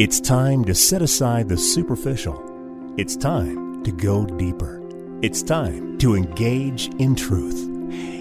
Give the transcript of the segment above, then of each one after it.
It's time to set aside the superficial. It's time to go deeper. It's time to engage in truth.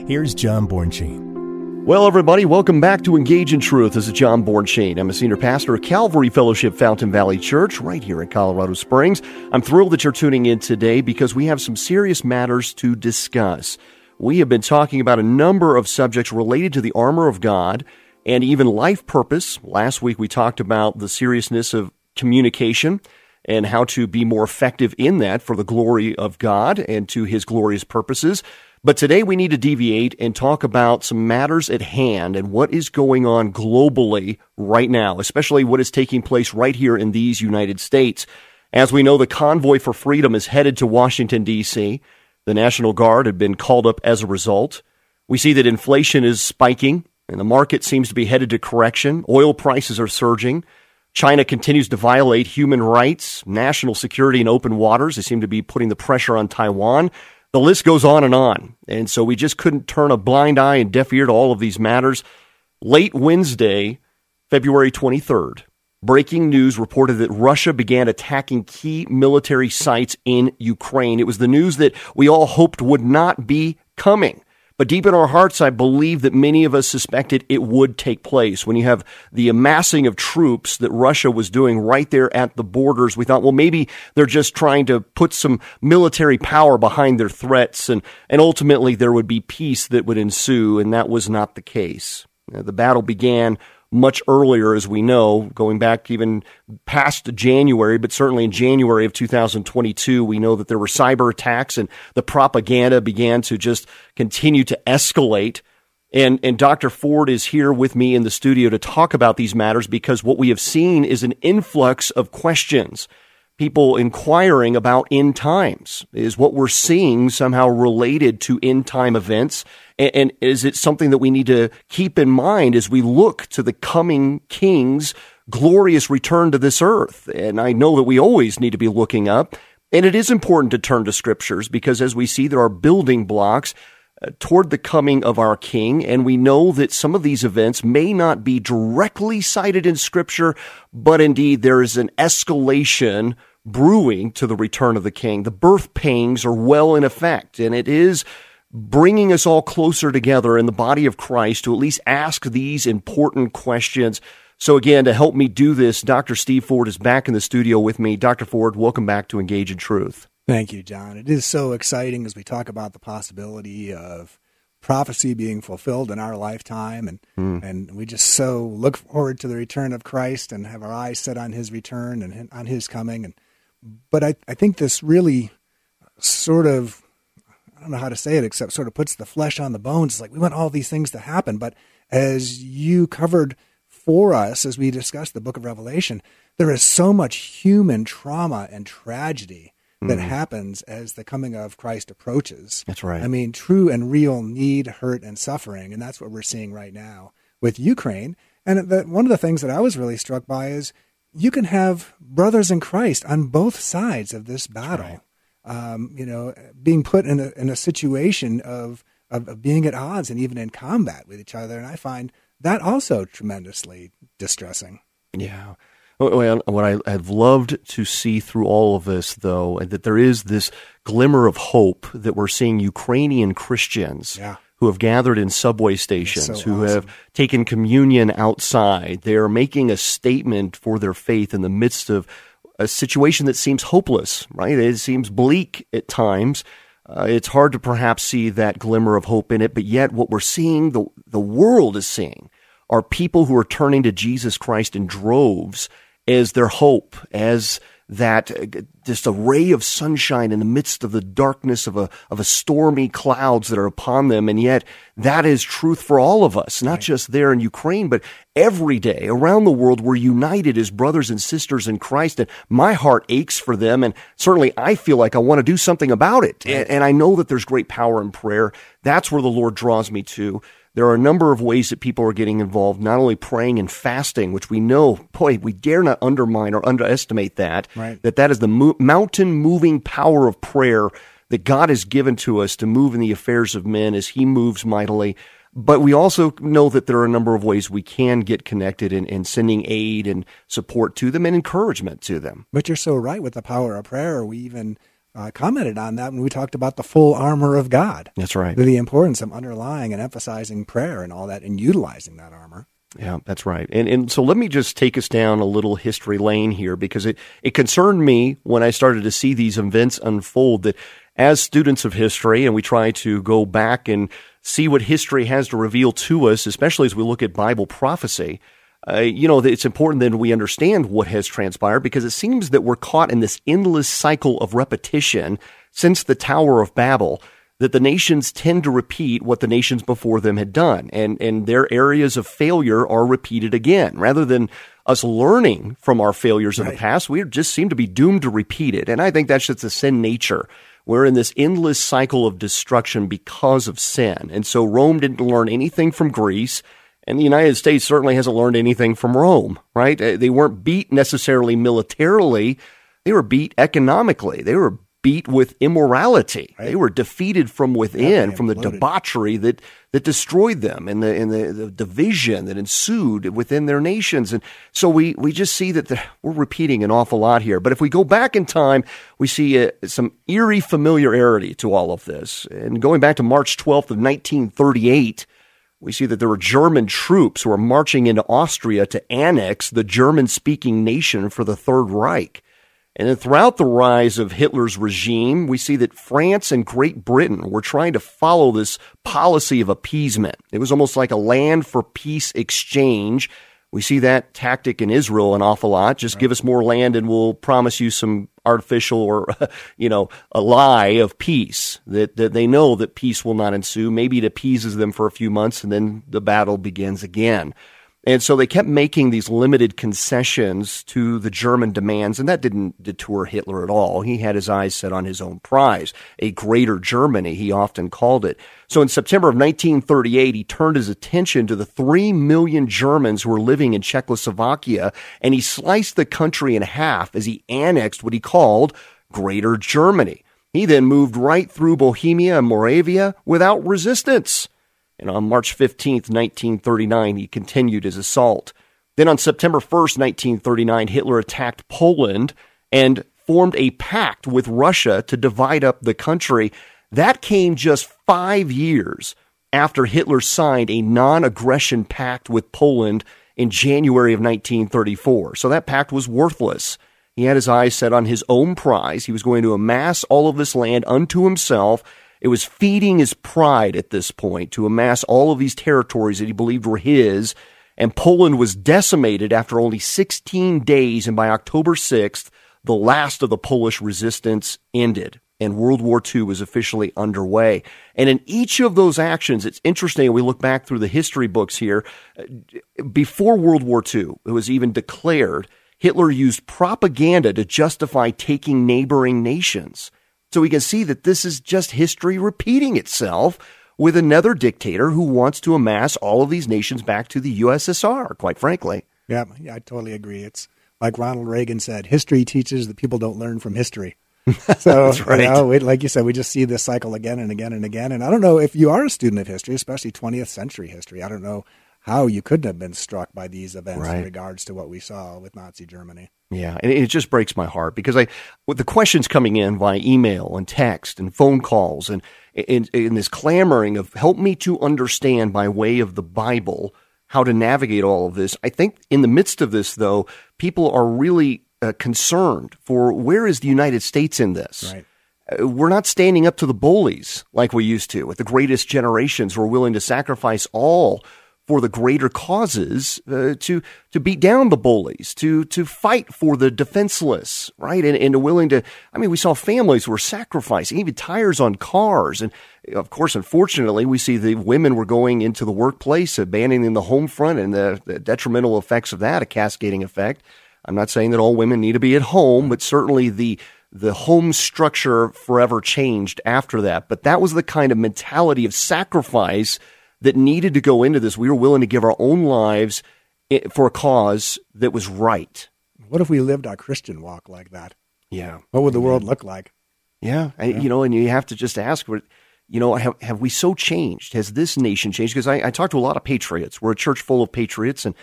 Here's John Bornschein. Well, everybody, welcome back to Engage in Truth. This is John Bornschein. I'm a senior pastor at Calvary Fellowship Fountain Valley Church right here in Colorado Springs. I'm thrilled that you're tuning in today because we have some serious matters to discuss. We have been talking about a number of subjects related to the armor of God and even life purpose. Last week we talked about the seriousness of communication and how to be more effective in that for the glory of God and to his glorious purposes. But today we need to deviate and talk about some matters at hand and what is going on globally right now, especially what is taking place right here in these United States. As we know, the convoy for freedom is headed to Washington, D.C. The National Guard had been called up as a result. We see that inflation is spiking and the market seems to be headed to correction. Oil prices are surging. China continues to violate human rights, national security, and open waters. They seem to be putting the pressure on Taiwan. The list goes on and on. And so we just couldn't turn a blind eye and deaf ear to all of these matters. Late Wednesday, February 23rd, breaking news reported that Russia began attacking key military sites in Ukraine. It was the news that we all hoped would not be coming. But deep in our hearts, I believe that many of us suspected it would take place. When you have the amassing of troops that Russia was doing right there at the borders, we thought, well, maybe they're just trying to put some military power behind their threats and, and ultimately there would be peace that would ensue. And that was not the case. The battle began much earlier, as we know, going back even past January, but certainly in January of 2022, we know that there were cyber attacks and the propaganda began to just continue to escalate. And, and Dr. Ford is here with me in the studio to talk about these matters because what we have seen is an influx of questions people inquiring about end times? Is what we're seeing somehow related to end time events? And, and, is it something that we need to keep in mind as we look to the coming king's glorious return to this earth? And I know that we always need to be looking up. And it is important to turn to scriptures because as we see, there are building blocks uh, toward the coming of our King, and we know that some of these events may not be directly cited in Scripture, but indeed there is an escalation brewing to the return of the king. The birth pangs are well in effect, and it is bringing us all closer together in the body of Christ to at least ask these important questions. So, again, to help me do this, Dr. Steve Ford is back in the studio with me. Dr. Ford, welcome back to Engage in Truth. Thank you, John. It is so exciting as we talk about the possibility of prophecy being fulfilled in our lifetime and mm. and we just so look forward to the return of Christ and have our eyes set on his return and on his coming and but I, I think this really sort of I don't know how to say it except sort of puts the flesh on the bones. It's like we want all these things to happen, but as you covered for us as we discussed the book of Revelation, there is so much human trauma and tragedy that mm. happens as the coming of Christ approaches. That's right. I mean, true and real need, hurt, and suffering, and that's what we're seeing right now with Ukraine. And the, one of the things that I was really struck by is you can have brothers in Christ on both sides of this battle. Right. Um, you know, being put in a in a situation of, of, of being at odds and even in combat with each other, and I find that also tremendously distressing. Yeah. Well, what I have loved to see through all of this, though, and that there is this glimmer of hope that we're seeing Ukrainian Christians yeah who have gathered in subway stations, so who awesome. have taken communion outside. They are making a statement for their faith in the midst of a situation that seems hopeless, right? It seems bleak at times. Uh, it's hard to perhaps see that glimmer of hope in it, but yet what we're seeing, the, the world is seeing, are people who are turning to Jesus Christ in droves as their hope, as that uh, just a ray of sunshine in the midst of the darkness of a of a stormy clouds that are upon them and yet that is truth for all of us not right. just there in Ukraine but every day around the world we're united as brothers and sisters in Christ and my heart aches for them and certainly I feel like I want to do something about it right. and, and I know that there's great power in prayer that's where the Lord draws me to there are a number of ways that people are getting involved, not only praying and fasting, which we know, boy, we dare not undermine or underestimate that, right. that that is the mo- mountain moving power of prayer that God has given to us to move in the affairs of men as he moves mightily. but we also know that there are a number of ways we can get connected in, in sending aid and support to them and encouragement to them. But you're so right with the power of prayer. We even uh, commented on that when we talked about the full armor of God. That's right. The importance of underlying and emphasizing prayer and all that and utilizing that armor. Yeah, that's right. And and so let me just take us down a little history lane here because it, it concerned me when I started to see these events unfold that as students of history and we try to go back and see what history has to reveal to us, especially as we look at Bible prophecy, uh, you know, it's important that we understand what has transpired because it seems that we're caught in this endless cycle of repetition since the Tower of Babel that the nations tend to repeat what the nations before them had done, and, and their areas of failure are repeated again. Rather than us learning from our failures of right. the past, we just seem to be doomed to repeat it. And I think that's just the sin nature. We're in this endless cycle of destruction because of sin. And so Rome didn't learn anything from Greece. And the United States certainly hasn't learned anything from Rome, right? They weren't beat necessarily militarily. They were beat economically. They were beat with immorality. Right. They were defeated from within, from the debauchery that that destroyed them and the and the, the, division that ensued within their nations. And so we we just see that the, we're repeating an awful lot here. But if we go back in time, we see uh, some eerie familiarity to all of this. And going back to March 12th of 1938. We see that there were German troops who were marching into Austria to annex the German speaking nation for the Third Reich. And then throughout the rise of Hitler's regime, we see that France and Great Britain were trying to follow this policy of appeasement. It was almost like a land for peace exchange. We see that tactic in Israel an awful lot. Just right. give us more land and we'll promise you some artificial or, you know, a lie of peace that, that they know that peace will not ensue. Maybe it appeases them for a few months and then the battle begins again. And so they kept making these limited concessions to the German demands, and that didn't deter Hitler at all. He had his eyes set on his own prize, a greater Germany, he often called it. So in September of 1938, he turned his attention to the three million Germans who were living in Czechoslovakia, and he sliced the country in half as he annexed what he called Greater Germany. He then moved right through Bohemia and Moravia without resistance. And on March 15th, 1939, he continued his assault. Then on September 1st, 1939, Hitler attacked Poland and formed a pact with Russia to divide up the country. That came just five years after Hitler signed a non aggression pact with Poland in January of 1934. So that pact was worthless. He had his eyes set on his own prize. He was going to amass all of this land unto himself it was feeding his pride at this point to amass all of these territories that he believed were his. And Poland was decimated after only 16 days. And by October 6th, the last of the Polish resistance ended and World War II was officially underway. And in each of those actions, it's interesting. We look back through the history books here. Before World War II, it was even declared Hitler used propaganda to justify taking neighboring nations. So we can see that this is just history repeating itself with another dictator who wants to amass all of these nations back to the USSR, quite frankly. Yeah, yeah, I totally agree. It's like Ronald Reagan said, history teaches that people don't learn from history. So, right. you know, like you said, we just see this cycle again and again and again. And I don't know if you are a student of history, especially 20th century history, I don't know how you couldn't have been struck by these events right. in regards to what we saw with Nazi Germany. Yeah, and it just breaks my heart because I, with the questions coming in via email and text and phone calls and in, in this clamoring of help me to understand by way of the Bible how to navigate all of this. I think in the midst of this, though, people are really uh, concerned for where is the United States in this. Right. Uh, we're not standing up to the bullies like we used to with the greatest generations who are willing to sacrifice all for the greater causes uh, to to beat down the bullies, to to fight for the defenseless, right? And and willing to. I mean, we saw families were sacrificing even tires on cars, and of course, unfortunately, we see the women were going into the workplace, abandoning the home front, and the, the detrimental effects of that, a cascading effect. I'm not saying that all women need to be at home, but certainly the the home structure forever changed after that. But that was the kind of mentality of sacrifice that needed to go into this. We were willing to give our own lives for a cause that was right. What if we lived our Christian walk like that? Yeah. What would the world look like? Yeah. yeah. you know, and you have to just ask, you know, have, have we so changed? Has this nation changed? Because I, I talk to a lot of patriots. We're a church full of patriots and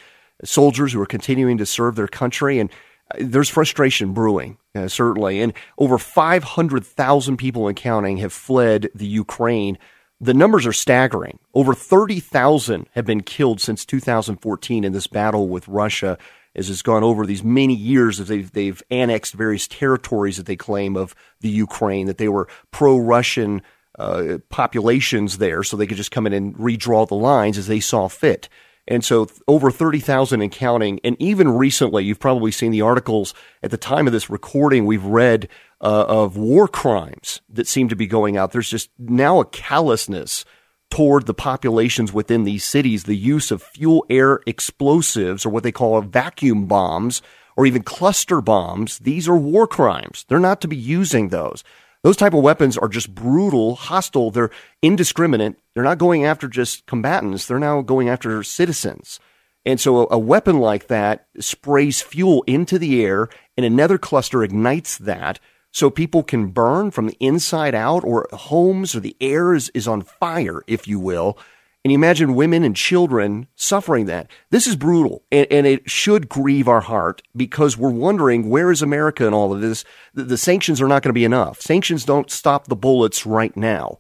soldiers who are continuing to serve their country. And uh, there's frustration brewing, uh, certainly. And over 500,000 people and counting have fled the Ukraine. The numbers are staggering. Over 30,000 have been killed since 2014 in this battle with Russia as it's gone over these many years as they've, they've annexed various territories that they claim of the Ukraine, that they were pro-Russian uh, populations there so they could just come in and redraw the lines as they saw fit. And so over 30,000 and counting. And even recently, you've probably seen the articles at the time of this recording, we've read uh, of war crimes that seem to be going out. There's just now a callousness toward the populations within these cities, the use of fuel air explosives or what they call vacuum bombs or even cluster bombs. These are war crimes. They're not to be using those. Those type of weapons are just brutal, hostile. They're indiscriminate. They're not going after just combatants. They're now going after citizens. And so a, a weapon like that sprays fuel into the air and another cluster ignites that so people can burn from the inside out or homes or the air is, is on fire, if you will. And you imagine women and children suffering that. This is brutal and, and, it should grieve our heart because we're wondering where is America in all of this? The, the sanctions are not going to be enough. Sanctions don't stop the bullets right now.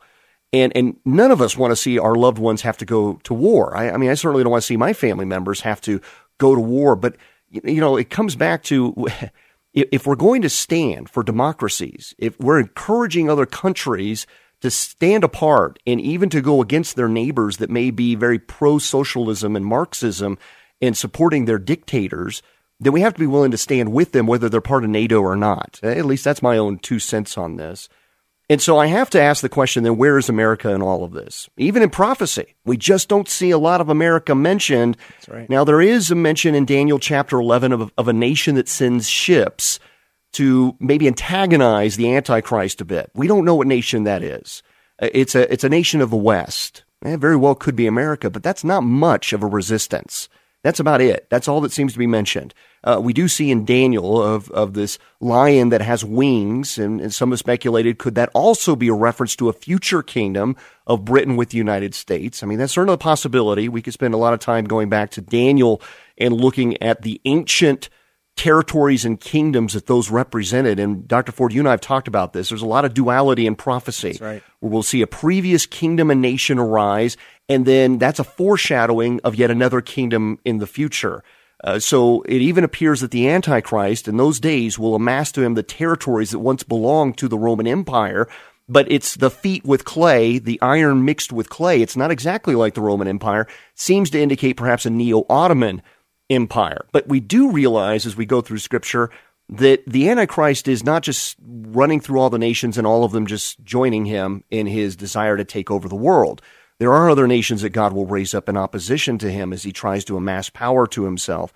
And, and none of us want to see our loved ones have to go to war. I, I mean, I certainly don't want to see my family members have to go to war, but you know, it comes back to if we're going to stand for democracies, if we're encouraging other countries to stand apart and even to go against their neighbors that may be very pro socialism and Marxism and supporting their dictators, then we have to be willing to stand with them whether they're part of NATO or not. At least that's my own two cents on this. And so I have to ask the question then where is America in all of this? Even in prophecy, we just don't see a lot of America mentioned. Right. Now, there is a mention in Daniel chapter 11 of, of a nation that sends ships to maybe antagonize the Antichrist a bit. We don't know what nation that is. It's a, it's a nation of the West. It very well could be America, but that's not much of a resistance. That's about it. That's all that seems to be mentioned. Uh, we do see in Daniel of, of this lion that has wings, and, and some have speculated could that also be a reference to a future kingdom of Britain with the United States? I mean, that's certainly a possibility. We could spend a lot of time going back to Daniel and looking at the ancient territories and kingdoms that those represented. And Dr. Ford, you and I have talked about this. There's a lot of duality in prophecy right. where we'll see a previous kingdom and nation arise, and then that's a foreshadowing of yet another kingdom in the future. Uh, so it even appears that the Antichrist in those days will amass to him the territories that once belonged to the Roman Empire, but it's the feet with clay, the iron mixed with clay. It's not exactly like the Roman Empire. Seems to indicate perhaps a neo-Ottoman empire. But we do realize as we go through scripture that the Antichrist is not just running through all the nations and all of them just joining him in his desire to take over the world. There are other nations that God will raise up in opposition to him as he tries to amass power to himself.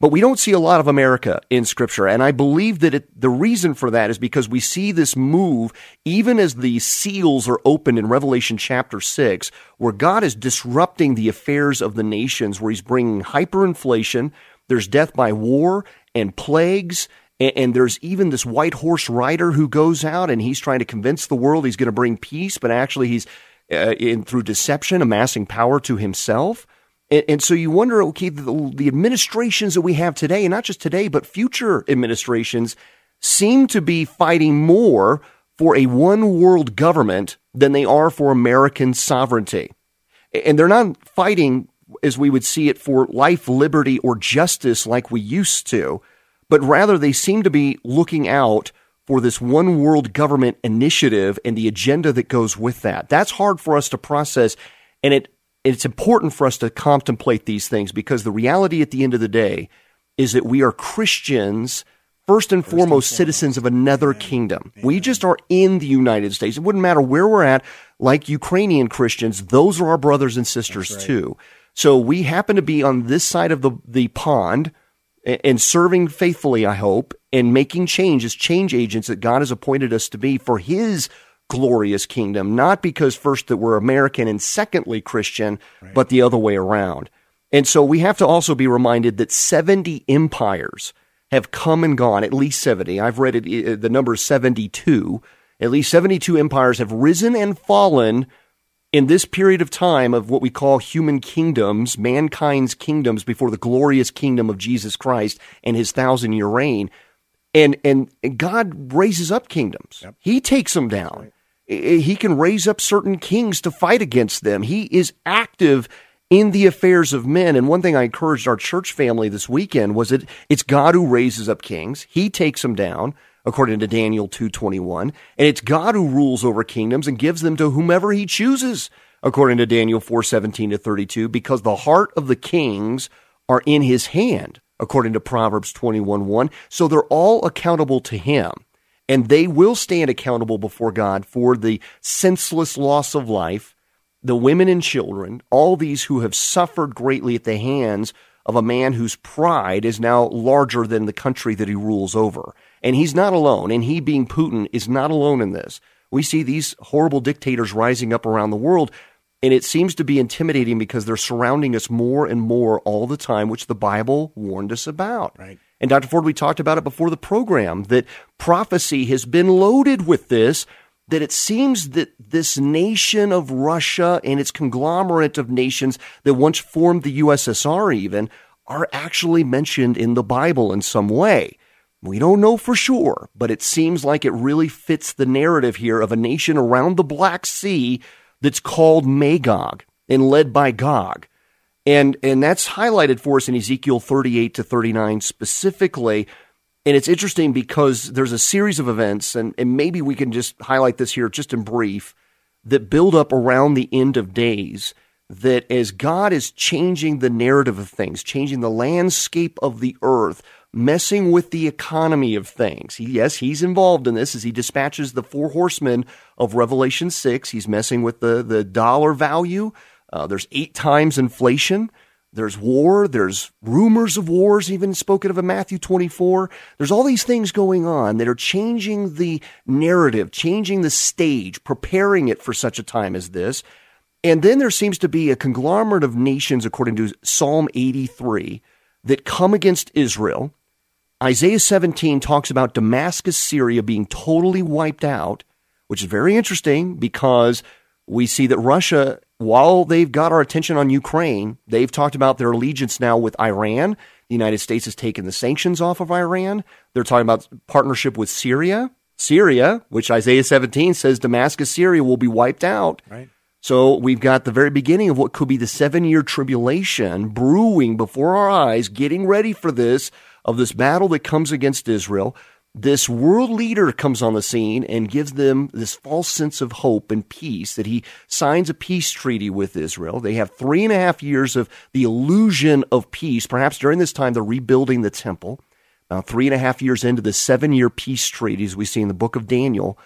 But we don't see a lot of America in Scripture. And I believe that it, the reason for that is because we see this move, even as the seals are opened in Revelation chapter 6, where God is disrupting the affairs of the nations, where he's bringing hyperinflation, there's death by war and plagues. And, there's even this white horse rider who goes out and he's trying to convince the world he's going to bring peace, but actually he's uh, in through deception amassing power to himself. And, and so you wonder, okay, the, the administrations that we have today, and not just today, but future administrations, seem to be fighting more for a one world government than they are for American sovereignty. And they're not fighting as we would see it for life, liberty, or justice like we used to, but rather they seem to be looking out for this one world government initiative and the agenda that goes with that. That's hard for us to process. And it it's important for us to contemplate these things because the reality at the end of the day is that we are Christians, first and first foremost, and citizens of another Amen. kingdom. Amen. We just are in the United States. It wouldn't matter where we're at, like Ukrainian Christians, those are our brothers and sisters right. too. So we happen to be on this side of the, the pond and serving faithfully, I hope, and making change as change agents that God has appointed us to be for His glorious kingdom, not because first that we're American and secondly Christian, right. but the other way around. And so we have to also be reminded that 70 empires have come and gone, at least 70. I've read it, uh, the number is 72. At least 72 empires have risen and fallen in this period of time of what we call human kingdoms, mankind's kingdoms before the glorious kingdom of Jesus Christ and his thousand year reign. And, and, God raises up kingdoms. Yep. He takes them down. Right. He can raise up certain kings to fight against them. He is active in the affairs of men. And one thing I encouraged our church family this weekend was that it's God who raises up kings. He takes them down according to Daniel 2:21, and it's God who rules over kingdoms and gives them to whomever he chooses, according to Daniel 4:17 to 32, because the heart of the kings are in his hand, according to Proverbs 21:1. So they're all accountable to him, and they will stand accountable before God for the senseless loss of life, the women and children, all these who have suffered greatly at the hands of a man whose pride is now larger than the country that he rules over. And he's not alone. And he, being Putin, is not alone in this. We see these horrible dictators rising up around the world. And it seems to be intimidating because they're surrounding us more and more all the time, which the Bible warned us about. Right. And Dr. Ford, we talked about it before the program that prophecy has been loaded with this, that it seems that this nation of Russia and its conglomerate of nations that once formed the USSR even are actually mentioned in the Bible in some way. We don't know for sure, but it seems like it really fits the narrative here of a nation around the Black Sea that's called Magog and led by Gog. And, and that's highlighted for us in Ezekiel 38 to 39 specifically. And it's interesting because there's a series of events, and, and maybe we can just highlight this here just in brief, that build up around the end of days. That as God is changing the narrative of things, changing the landscape of the earth, messing with the economy of things. He, yes, he's involved in this as he dispatches the four horsemen of Revelation 6. He's messing with the, the dollar value. Uh, there's eight times inflation. There's war. There's rumors of wars, even spoken of in Matthew 24. There's all these things going on that are changing the narrative, changing the stage, preparing it for such a time as this. And then there seems to be a conglomerate of nations, according to Psalm 83, that come against Israel Isaiah 17 talks about Damascus, Syria being totally wiped out, which is very interesting because we see that Russia, while they've got our attention on Ukraine, they've talked about their allegiance now with Iran. The United States has taken the sanctions off of Iran. They're talking about partnership with Syria. Syria, which Isaiah 17 says Damascus, Syria will be wiped out. Right. So we've got the very beginning of what could be the seven year tribulation brewing before our eyes, getting ready for this of this battle that comes against Israel, this world leader comes on the scene and gives them this false sense of hope and peace that he signs a peace treaty with Israel. They have three and a half years of the illusion of peace. Perhaps during this time, they're rebuilding the temple. Now, three and a half years into the seven year peace treaty, as we see in the book of Daniel,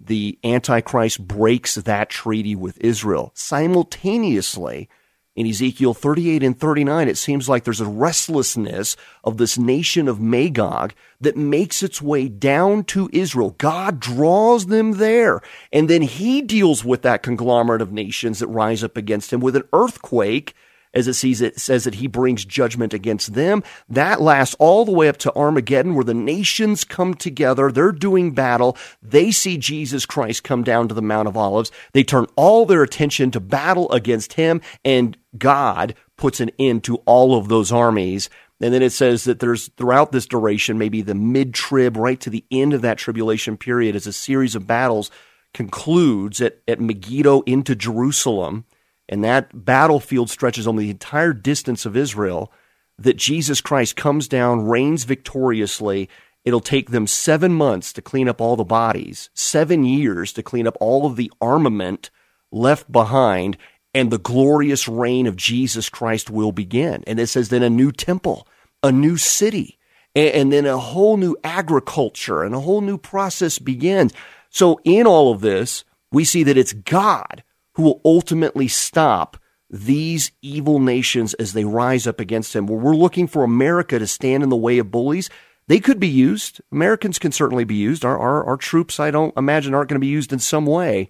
the Antichrist breaks that treaty with Israel. Simultaneously, in Ezekiel 38 and 39, it seems like there's a restlessness of this nation of Magog that makes its way down to Israel. God draws them there. And then he deals with that conglomerate of nations that rise up against him with an earthquake as it sees it says that he brings judgment against them. That lasts all the way up to Armageddon where the nations come together. They're doing battle. They see Jesus Christ come down to the Mount of Olives. They turn all their attention to battle against him and God puts an end to all of those armies. And then it says that there's throughout this duration, maybe the mid trib, right to the end of that tribulation period, as a series of battles concludes at, at Megiddo into Jerusalem and that battlefield stretches on the entire distance of Israel, that Jesus Christ comes down, reigns victoriously. It'll take them seven months to clean up all the bodies, seven years to clean up all of the armament left behind, and the glorious reign of Jesus Christ will begin. And it says then a new temple, a new city, and, then a whole new agriculture and a whole new process begins. So in all of this, we see that it's God who will ultimately stop these evil nations as they rise up against him. Where we're looking for America to stand in the way of bullies, they could be used. Americans can certainly be used. Our, our, our troops, I don't imagine, aren't going to be used in some way.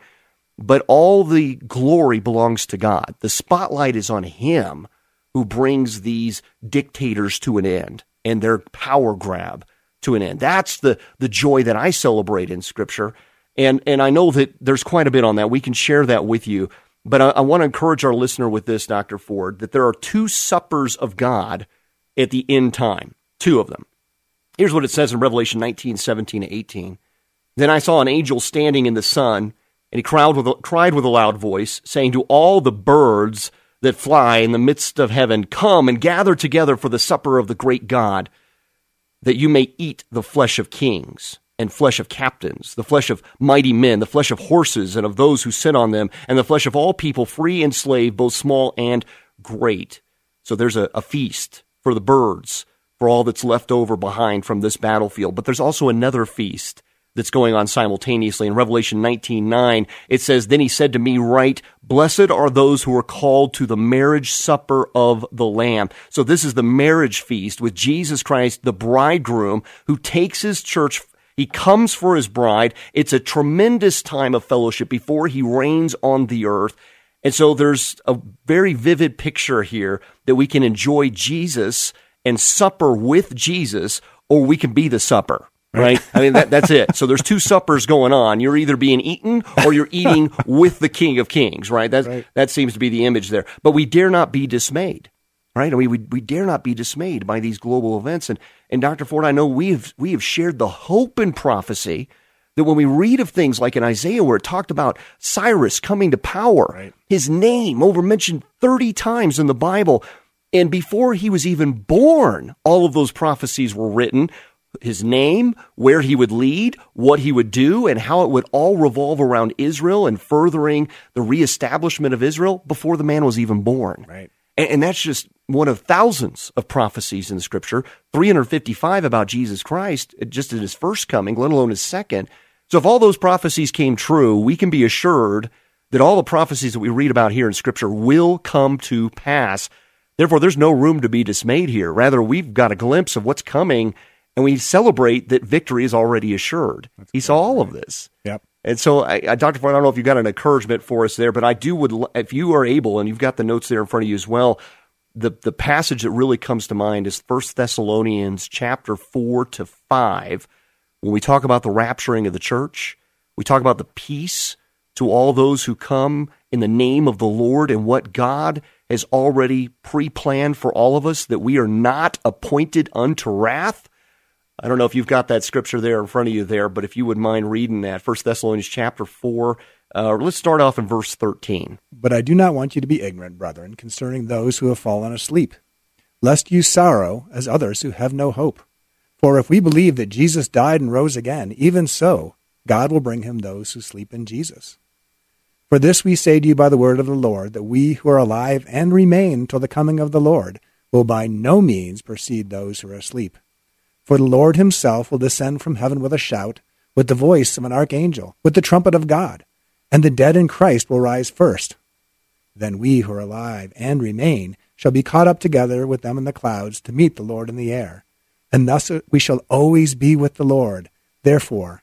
But all the glory belongs to God. The spotlight is on Him who brings these dictators to an end and their power grab to an end. That's the, the joy that I celebrate in Scripture And, and I know that there's quite a bit on that. We can share that with you. But I, I want to encourage our listener with this, Dr. Ford, that there are two suppers of God at the end time, two of them. Here's what it says in Revelation 19, 17 to 18. Then I saw an angel standing in the sun, and he cried with, a, cried with a loud voice, saying to all the birds that fly in the midst of heaven, Come and gather together for the supper of the great God, that you may eat the flesh of kings and flesh of captains, the flesh of mighty men, the flesh of horses and of those who sit on them, and the flesh of all people, free and slave, both small and great. So there's a, a feast for the birds, for all that's left over behind from this battlefield. But there's also another feast that's going on simultaneously. In Revelation 19:9, it says, "Then he said to me, Write, blessed are those who are called to the marriage supper of the Lamb." So this is the marriage feast with Jesus Christ, the bridegroom, who takes his church he comes for his bride. It's a tremendous time of fellowship before he reigns on the earth. And so there's a very vivid picture here that we can enjoy Jesus and supper with Jesus, or we can be the supper. Right? I mean, that, that's it. So there's two suppers going on. You're either being eaten or you're eating with the King of Kings, right? That's, right. That seems to be the image there. But we dare not be dismayed, right? I mean, we, we dare not be dismayed by these global events. And, and Dr. Ford, I know we have, we have shared the hope and prophecy that when we read of things like in Isaiah where it talked about Cyrus coming to power, right. his name over mentioned 30 times in the Bible. And before he was even born, all of those prophecies were written his name, where he would lead, what he would do, and how it would all revolve around Israel and furthering the reestablishment of Israel before the man was even born. Right. And, and that's just one of thousands of prophecies in the scripture, 355 about Jesus Christ, uh, just at his first coming, let alone his second. So if all those prophecies came true, we can be assured that all the prophecies that we read about here in scripture will come to pass. Therefore, there's no room to be dismayed here. Rather, we've got a glimpse of what's coming and we celebrate that victory is already assured. That's he saw all right. of this. Yep. And so, I, I, Dr. Ford, I don't know if you've got an encouragement for us there, but I do would, if you are able, and you've got the notes there in front of you as well, the, the passage that really comes to mind is First Thessalonians chapter 4 to 5. When we talk about the rapturing of the church, we talk about the peace to all those who come in the name of the Lord and what God has already pre planned for all of us, that we are not appointed unto wrath I don't know if you've got that scripture there in front of you there, but if you would mind reading that, First Thessalonians chapter 4, uh, let's start off in verse 13. But I do not want you to be ignorant, brethren, concerning those who have fallen asleep, lest you sorrow as others who have no hope. For if we believe that Jesus died and rose again, even so, God will bring him those who sleep in Jesus. For this we say to you by the word of the Lord, that we who are alive and remain till the coming of the Lord will by no means precede those who are asleep. For the Lord himself will descend from heaven with a shout, with the voice of an archangel, with the trumpet of God, and the dead in Christ will rise first. Then we who are alive and remain shall be caught up together with them in the clouds to meet the Lord in the air. And thus we shall always be with the Lord. Therefore,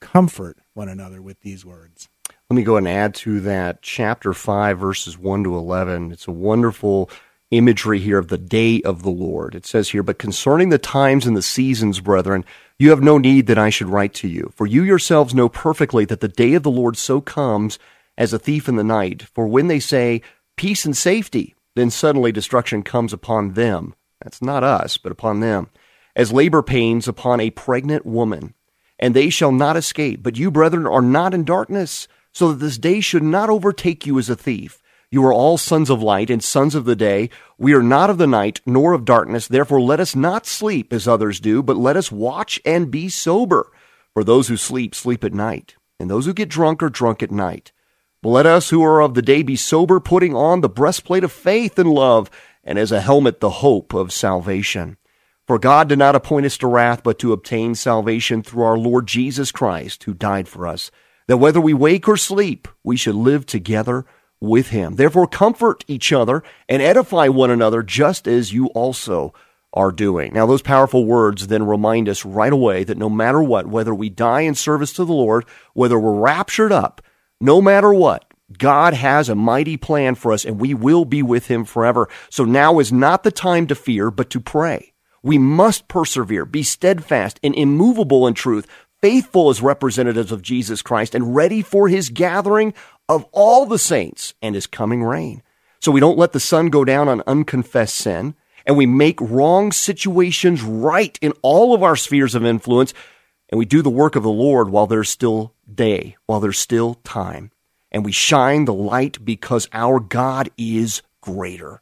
comfort one another with these words. Let me go and add to that chapter 5, verses 1 to 11. It's a wonderful imagery here of the day of the Lord. It says here, But concerning the times and the seasons, brethren, you have no need that I should write to you. For you yourselves know perfectly that the day of the Lord so comes as a thief in the night. For when they say, Peace and safety, then suddenly destruction comes upon them. That's not us, but upon them. As labor pains upon a pregnant woman. And they shall not escape. But you, brethren, are not in darkness, so that this day should not overtake you as a thief. You are all sons of light and sons of the day. We are not of the night nor of darkness. Therefore, let us not sleep as others do, but let us watch and be sober. For those who sleep, sleep at night, and those who get drunk are drunk at night. But let us who are of the day be sober, putting on the breastplate of faith and love, and as a helmet the hope of salvation. For God did not appoint us to wrath, but to obtain salvation through our Lord Jesus Christ, who died for us, that whether we wake or sleep, we should live together with him. Therefore, comfort each other and edify one another just as you also are doing. Now, those powerful words then remind us right away that no matter what, whether we die in service to the Lord, whether we're raptured up, no matter what, God has a mighty plan for us and we will be with him forever. So now is not the time to fear, but to pray. We must persevere, be steadfast and immovable in truth, faithful as representatives of Jesus Christ and ready for his gathering of all the saints and his coming reign. So we don't let the sun go down on unconfessed sin and we make wrong situations right in all of our spheres of influence and we do the work of the Lord while there's still day, while there's still time. And we shine the light because our God is greater.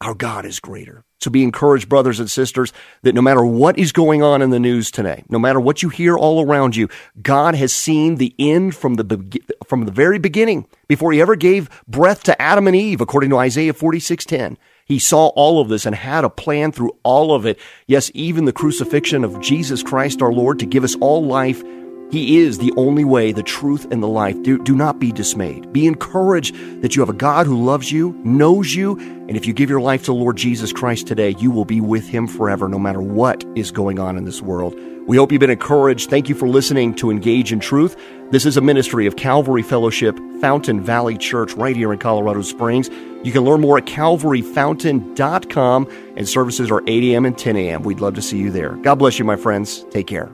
Our God is greater. So be encouraged, brothers and sisters, that no matter what is going on in the news today, no matter what you hear all around you, God has seen the end from the, from the very beginning, before he ever gave breath to Adam and Eve, according to Isaiah 46:10. He saw all of this and had a plan through all of it. Yes, even the crucifixion of Jesus Christ our Lord to give us all life he is the only way, the truth, and the life. Do, do not be dismayed. Be encouraged that you have a God who loves you, knows you, and if you give your life to Lord Jesus Christ today, you will be with Him forever, no matter what is going on in this world. We hope you've been encouraged. Thank you for listening to Engage in Truth. This is a ministry of Calvary Fellowship, Fountain Valley Church, right here in Colorado Springs. You can learn more at calvaryfountain.com, and services are 8 a.m. and 10 a.m. We'd love to see you there. God bless you, my friends. Take care.